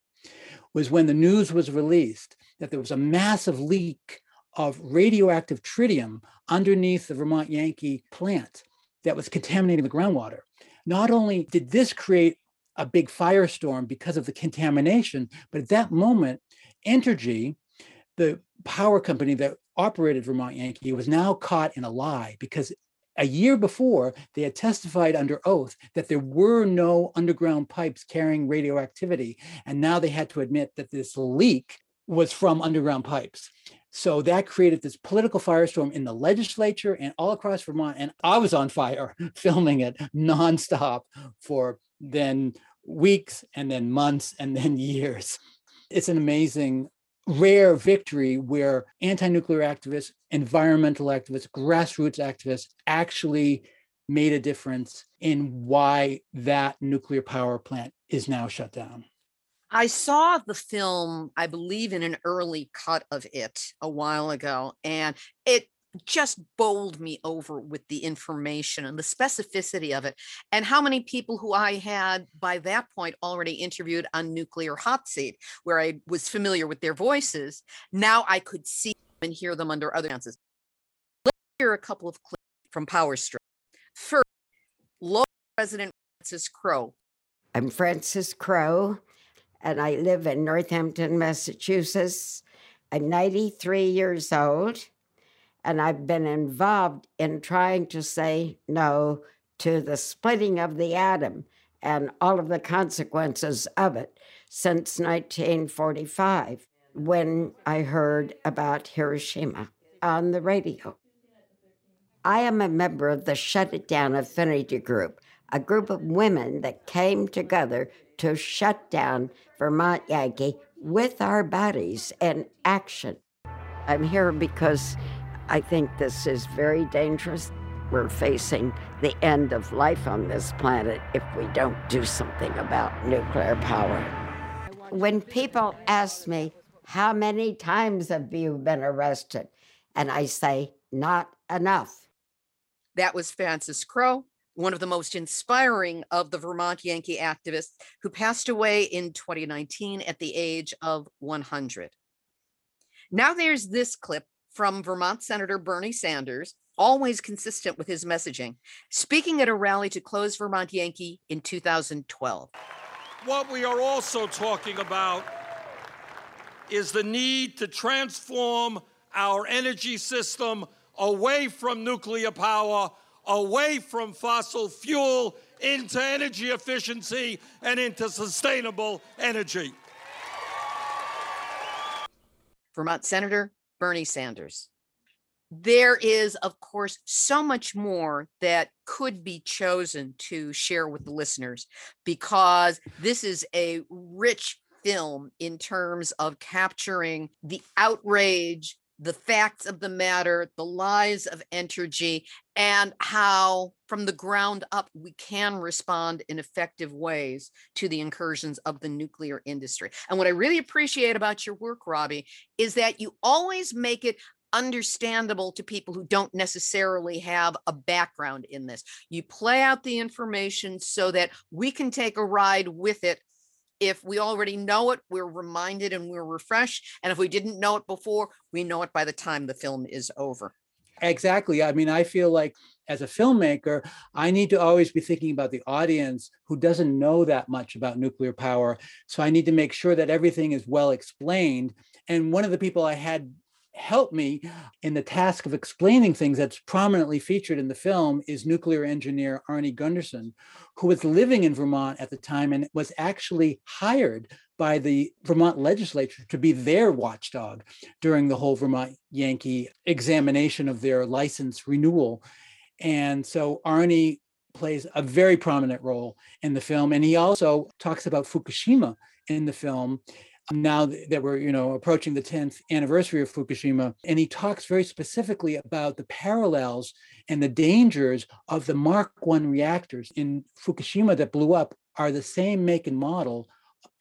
was when the news was released that there was a massive leak of radioactive tritium underneath the Vermont Yankee plant that was contaminating the groundwater. Not only did this create a big firestorm because of the contamination, but at that moment, Entergy, the power company that operated Vermont Yankee, was now caught in a lie because a year before, they had testified under oath that there were no underground pipes carrying radioactivity. And now they had to admit that this leak was from underground pipes. So that created this political firestorm in the legislature and all across Vermont. And I was on fire [laughs] filming it nonstop for then weeks and then months and then [laughs] years. It's an amazing rare victory where anti-nuclear activists, environmental activists, grassroots activists actually made a difference in why that nuclear power plant is now shut down. I saw the film, I believe, in an early cut of it a while ago, and it just bowled me over with the information and the specificity of it and how many people who I had by that point already interviewed on Nuclear Hot Seat, where I was familiar with their voices. Now I could see and hear them under other chances. Let's hear a couple of clips from Power Strip. First, local President Frances Crowe. I'm Frances Crowe, and I live in Northampton, Massachusetts. I'm 93 years old and I've been involved in trying to say no to the splitting of the atom and all of the consequences of it since 1945 when I heard about Hiroshima on the radio. I am a member of the Shut It Down Affinity Group, a group of women that came together to shut down Vermont Yankee with our bodies in action. I'm here because I think this is very dangerous. We're facing the end of life on this planet if we don't do something about nuclear power. When people ask me, How many times have you been arrested? And I say, Not enough. That was Frances Crowe, one of the most inspiring of the Vermont Yankee activists who passed away in 2019 at the age of 100. Now there's this clip from Vermont Senator Bernie Sanders, always consistent with his messaging, speaking at a rally to close Vermont Yankee in 2012. What we are also talking about is the need to transform our energy system away from nuclear power, away from fossil fuel, into energy efficiency and into sustainable energy. Vermont Senator Bernie Sanders. There is, of course, so much more that could be chosen to share with the listeners because this is a rich film in terms of capturing the outrage, the facts of the matter, the lies of Entergy, and how from the ground up we can respond in effective ways to the incursions of the nuclear industry. And what I really appreciate about your work, Robbie, is that you always make it understandable to people who don't necessarily have a background in this. You play out the information so that we can take a ride with it if we already know it, we're reminded and we're refreshed. And if we didn't know it before, we know it by the time the film is over. Exactly. I mean, I feel like as a filmmaker, I need to always be thinking about the audience who doesn't know that much about nuclear power. So I need to make sure that everything is well explained. And one of the people I had help me in the task of explaining things that's prominently featured in the film is nuclear engineer Arnie Gundersen, who was living in Vermont at the time and was actually hired by the Vermont legislature to be their watchdog during the whole Vermont Yankee examination of their license renewal. And so Arnie plays a very prominent role in the film. And he also talks about Fukushima in the film now that we're you know approaching the 10th anniversary of fukushima and he talks very specifically about the parallels and the dangers of the mark 1 reactors in fukushima that blew up are the same make and model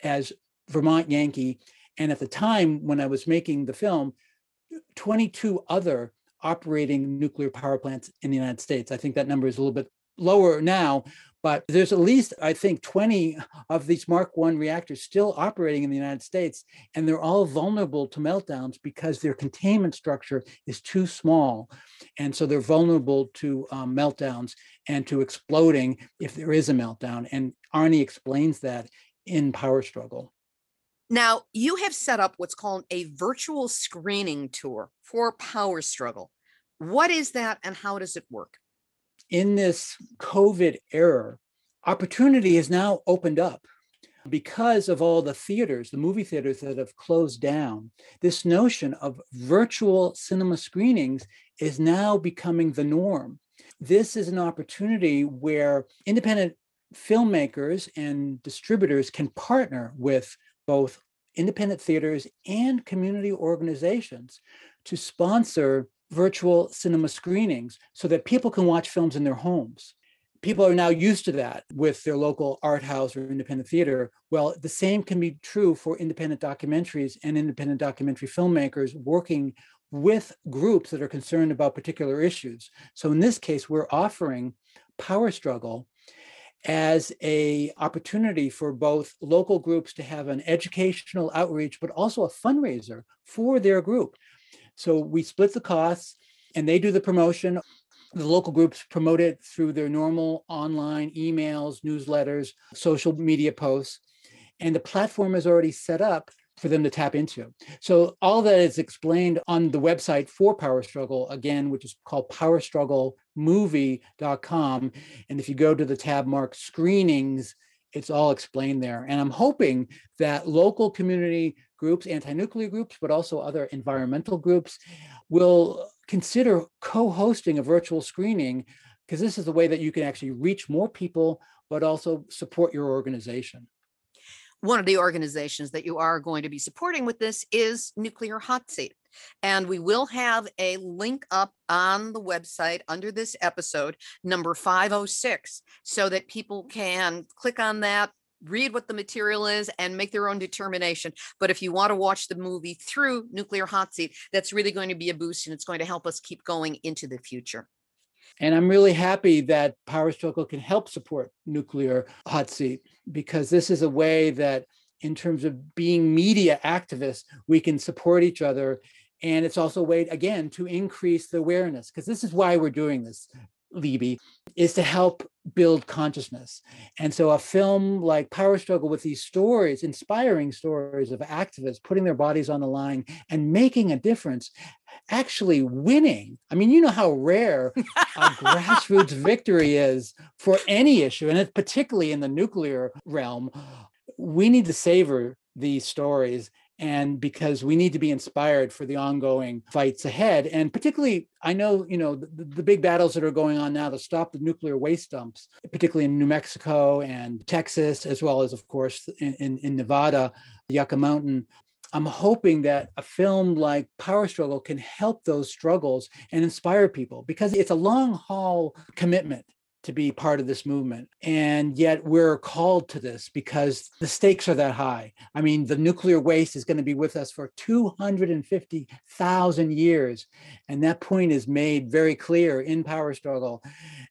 as vermont yankee. And at the time when i was making the film 22 other operating nuclear power plants in the united states. I think that number is a little bit lower now, but there's at least, I think, 20 of these Mark One reactors still operating in the United States, and they're all vulnerable to meltdowns because their containment structure is too small. And so they're vulnerable to um, meltdowns and to exploding if there is a meltdown. And Arnie explains that in Power Struggle. Now, you have set up what's called a virtual screening tour for Power Struggle. What is that and how does it work? In this COVID era, opportunity has now opened up because of all the theaters, the movie theaters that have closed down. This notion of virtual cinema screenings is now becoming the norm. This is an opportunity where independent filmmakers and distributors can partner with both independent theaters and community organizations to sponsor virtual cinema screenings so that people can watch films in their homes. People are now used to that with their local art house or independent theater. Well, the same can be true for independent documentaries and independent documentary filmmakers working with groups that are concerned about particular issues. So in this case, we're offering Power Struggle as a opportunity for both local groups to have an educational outreach but also a fundraiser for their group so we split the costs and they do the promotion. The local groups promote it through their normal online emails, newsletters, social media posts. And the platform is already set up for them to tap into. So all that is explained on the website for Power Struggle, again, which is called powerstrugglemovie.com. And if you go to the tab marked screenings, it's all explained there. And I'm hoping that local community groups, anti-nuclear groups, but also other environmental groups will consider co-hosting a virtual screening because this is the way that you can actually reach more people, but also support your organization. One of the organizations that you are going to be supporting with this is Nuclear Hot Seat. And we will have a link up on the website under this episode, number 506, so that people mm-hmm. can click on that, read what the material is and make their own determination. But if you want to watch the movie through Nuclear Hot Seat, that's really going to be a boost and it's going to help us keep going into the future. And I'm really happy that Power Struggle can help support Nuclear Hot Seat because this is a way that, in terms of being media activists, we can support each other. And it's also a way, again, to increase the awareness because this is why we're doing this. Libbe, is to help build consciousness. And so a film like Power Struggle with these stories, inspiring stories of activists putting their bodies on the line and making a difference, actually winning. I mean, you know how rare [laughs] a grassroots victory is for any issue, and it's particularly in the nuclear realm. We need to savor these stories and because we need to be inspired for the ongoing fights ahead. And particularly i know you know the, the, big battles that are going on now to stop the nuclear waste dumps particularly in new mexico and texas as well as of course in, in, in nevada yucca mountain. I'm hoping that a film like power struggle can help those struggles and inspire people because it's a long haul commitment to be part of this movement. And yet we're called to this because the stakes are that high. I mean, the nuclear waste is going to be with us for 250,000 years. And that point is made very clear in Power Struggle.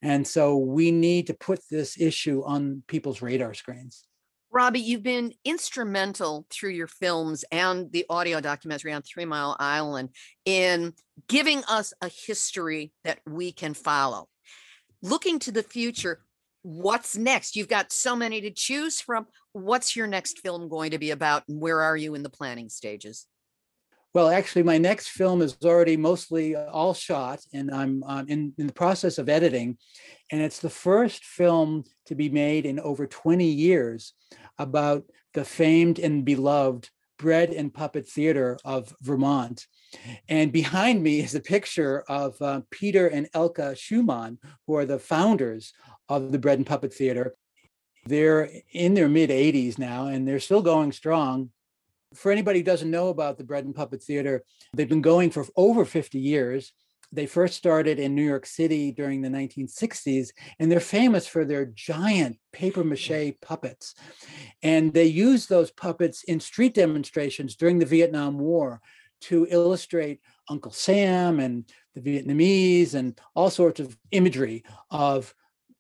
And so we need to put this issue on people's radar screens. Robbie, you've been instrumental through your films and the audio documentary on Three Mile Island in giving us a history that we can follow looking to the future, what's next? You've got so many to choose from. What's your next film going to be about? And where are you in the planning stages? Well, actually, my next film is already mostly uh, all shot, and I'm um, in, in the process of editing. And it's the first film to be made in over 20 years about the famed and beloved Bread and Puppet Theater of Vermont. And behind me is a picture of uh, Peter and Elka Schumann, who are the founders of the Bread and Puppet Theater. They're in their mid 80s now, and they're still going strong. For anybody who doesn't know about the Bread and Puppet Theater, they've been going for over 50 years. They first started in New York City during the 1960s, and they're famous for their giant paper mache puppets. And they used those puppets in street demonstrations during the Vietnam War to illustrate Uncle Sam and the Vietnamese and all sorts of imagery of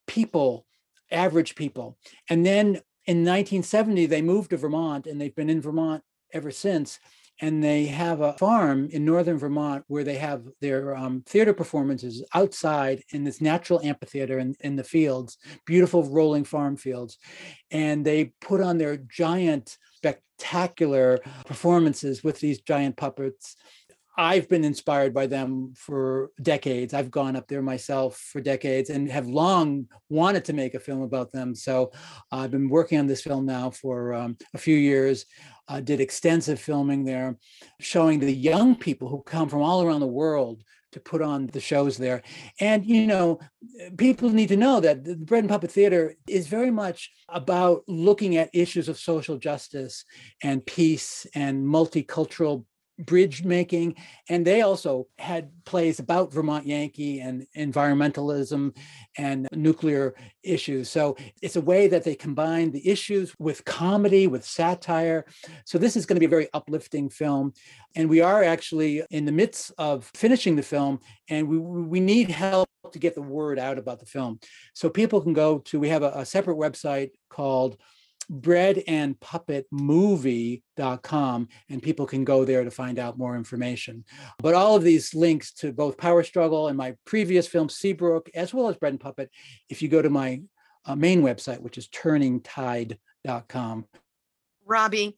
people, average people. And then in 1970, they moved to Vermont and they've been in Vermont ever since and they have a farm in northern Vermont where they have their um, theater performances outside in this natural amphitheater in, in the fields, beautiful rolling farm fields. And they put on their giant, spectacular performances with these giant puppets. I've been inspired by them for decades. I've gone up there myself for decades and have long wanted to make a film about them. So I've been working on this film now for um, a few years uh, did extensive filming there, showing the young people who come from all around the world to put on the shows there. And, you know, people need to know that the Bread and Puppet Theater is very much about looking at issues of social justice and peace and multicultural bridge making. And they also had plays about Vermont Yankee and environmentalism and nuclear issues. So it's a way that they combine the issues with comedy, with satire. So this is going to be a very uplifting film. And we are actually in the midst of finishing the film, and we, we need help to get the word out about the film. So people can go to, we have a, a separate website called breadandpuppetmovie.com and people can go there to find out more information. But all of these links to both Power Struggle and my previous film Seabrook, as well as Bread and Puppet, if you go to my uh, main website, which is turningtide.com. Robbie,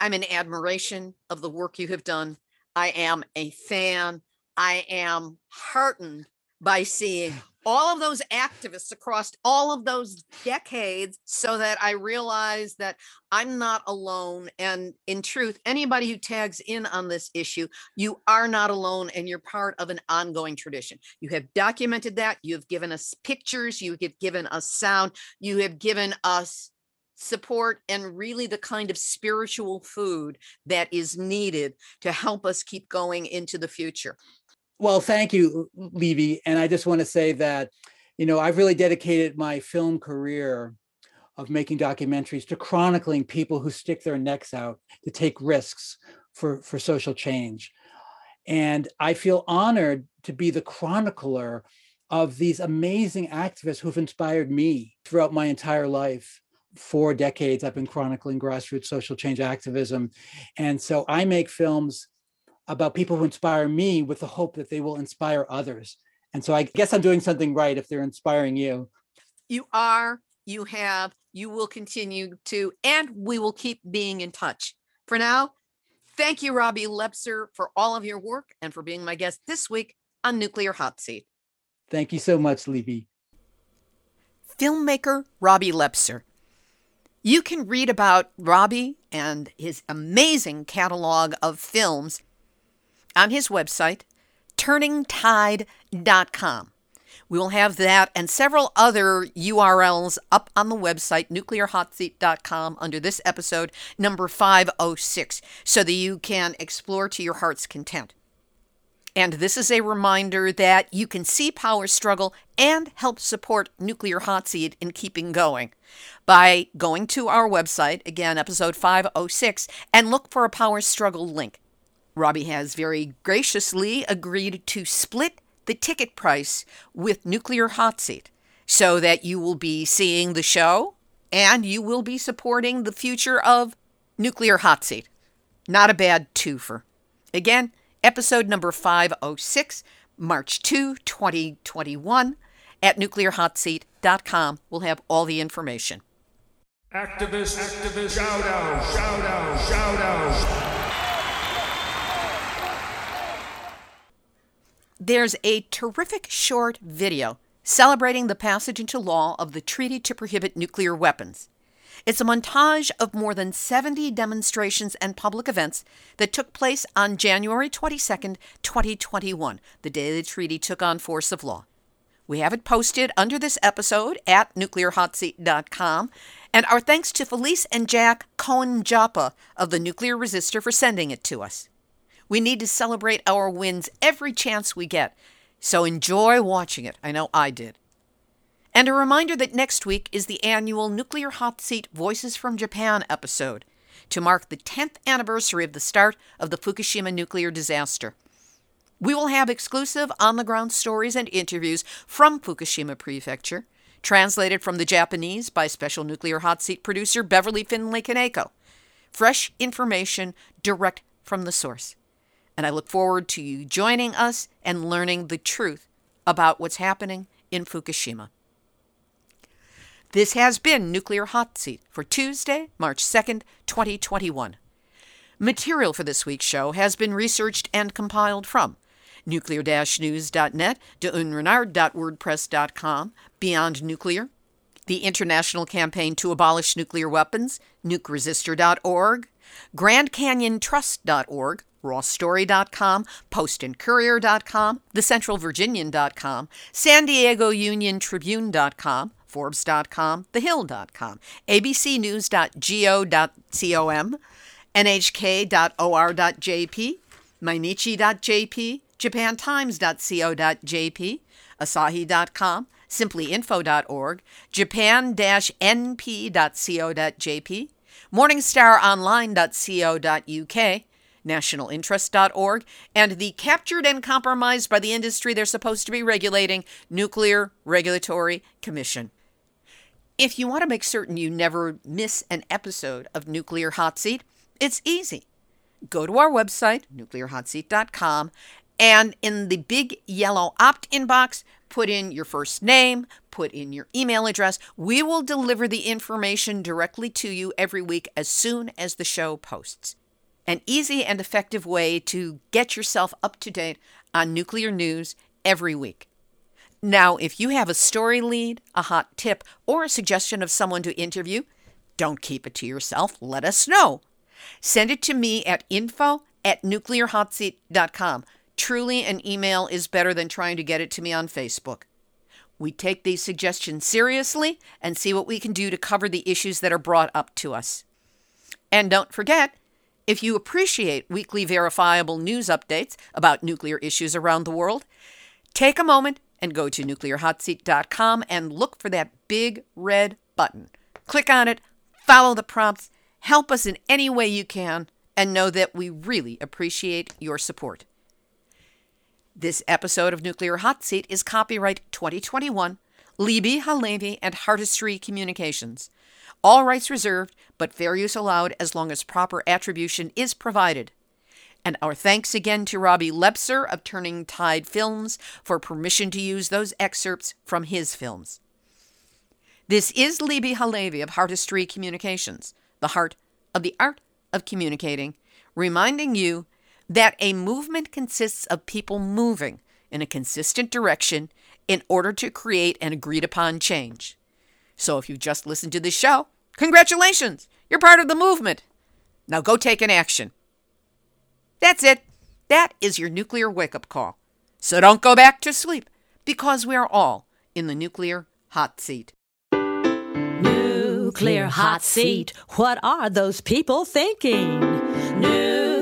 I'm in admiration of the work you have done. I am a fan. I am heartened by seeing all of those activists across all of those decades so that I realize that I'm not alone. And in truth, anybody who tags in on this issue, you are not alone and you're part of an ongoing tradition. You have documented that. You have given us pictures. You have given us sound. You have given us support and really the kind of spiritual food that is needed to help us keep going into the future. Well, thank you, Libbe. And I just want to say that, you know, I've really dedicated my film career of making documentaries to chronicling people who stick their necks out to take risks for, for social change. And I feel honored to be the chronicler of these amazing activists who've inspired me throughout my entire life. Four decades, I've been chronicling grassroots social change activism. And so I make films about people who inspire me with the hope that they will inspire others. And so I guess I'm doing something right if they're inspiring you. You are, you have, you will continue to, and we will keep being in touch. For now, thank you, Robbie Leppzer, for all of your work and for being my guest this week on Nuclear Hot Seat. Thank you so much, Libbe. Filmmaker Robbie Leppzer. You can read about Robbie and his amazing catalog of films on his website, turningtide.com. We will have that and several other URLs up on the website, nuclearhotseat.com, under this episode, number 506, so that you can explore to your heart's content. And this is a reminder that you can see Power Struggle and help support Nuclear Hot Seat in keeping going by going to our website, again, episode 506, and look for a Power Struggle link. Robbie has very graciously agreed to split the ticket price with Nuclear Hot Seat so that you will be seeing the show and you will be supporting the future of Nuclear Hot Seat. Not a bad twofer. Again, episode number 506, March 2, 2021, at nuclearhotseat.com. We'll have all the information. Activist, activist, shout out, shout out, shout out. There's a terrific short video celebrating the passage into law of the Treaty to Prohibit Nuclear Weapons. It's a montage of more than 70 demonstrations and public events that took place on January 22, 2021, the day the treaty took on force of law. We have it posted under this episode at nuclearhotseat.com, and our thanks to Felice and Jack Cohen Joppa of the Nuclear Resister for sending it to us. We need to celebrate our wins every chance we get, so enjoy watching it. I know I did. And a reminder that next week is the annual Nuclear Hot Seat Voices from Japan episode to mark the 10th anniversary of the start of the Fukushima nuclear disaster. We will have exclusive on the ground stories and interviews from Fukushima Prefecture, translated from the Japanese by special nuclear hot seat producer Beverly Findlay Kaneko. Fresh information direct from the source. And I look forward to you joining us and learning the truth about what's happening in Fukushima. This has been Nuclear Hot Seat for Tuesday, March 2nd, 2021. Material for this week's show has been researched and compiled from nuclear-news.net, dunrenard.wordpress.com, Beyond Nuclear, the International Campaign to Abolish Nuclear Weapons, nukeresister.org, GrandCanyonTrust.org, rawstory.com, postandcourier.com, thecentralvirginian.com, san diego union tribune.com, Forbes.com, TheHill.com, abcnews.go.com, nhk.or.jp, Mainichi.jp, JapanTimes.co.jp, Asahi.com, simplyinfo.org, japan-np.co.jp, morningstaronline.co.uk, nationalinterest.org, and the captured and compromised by the industry they're supposed to be regulating Nuclear Regulatory Commission. If you want to make certain you never miss an episode of Nuclear Hot Seat, it's easy. Go to our website, nuclearhotseat.com, and in the big yellow opt in box, put in your first name, put in your email address. We will deliver the information directly to you every week as soon as the show posts. An easy and effective way to get yourself up to date on nuclear news every week. Now, if you have a story lead, a hot tip, or a suggestion of someone to interview, don't keep it to yourself. Let us know. Send it to me at info at nuclearhotseat.com. Truly, an email is better than trying to get it to me on Facebook. We take these suggestions seriously and see what we can do to cover the issues that are brought up to us. And don't forget, if you appreciate weekly verifiable news updates about nuclear issues around the world, take a moment and go to nuclearhotseat.com and look for that big red button. Click on it, follow the prompts, help us in any way you can, and know that we really appreciate your support. This episode of Nuclear Hot Seat is copyright 2021, Libbe HaLevy, and Heartistry Communications. All rights reserved, but fair use allowed as long as proper attribution is provided. And our thanks again to Robbie Leppzer of Turning Tide Films for permission to use those excerpts from his films. This is Libbe HaLevy of Heartistry Communications, the heart of the art of communicating, reminding you that a movement consists of people moving in a consistent direction in order to create an agreed upon change. So if you've just listened to this show, congratulations! You're part of the movement. Now go take an action. That's it. That is your nuclear wake up call. So don't go back to sleep because we are all in the nuclear hot seat. Nuclear hot seat. What are those people thinking?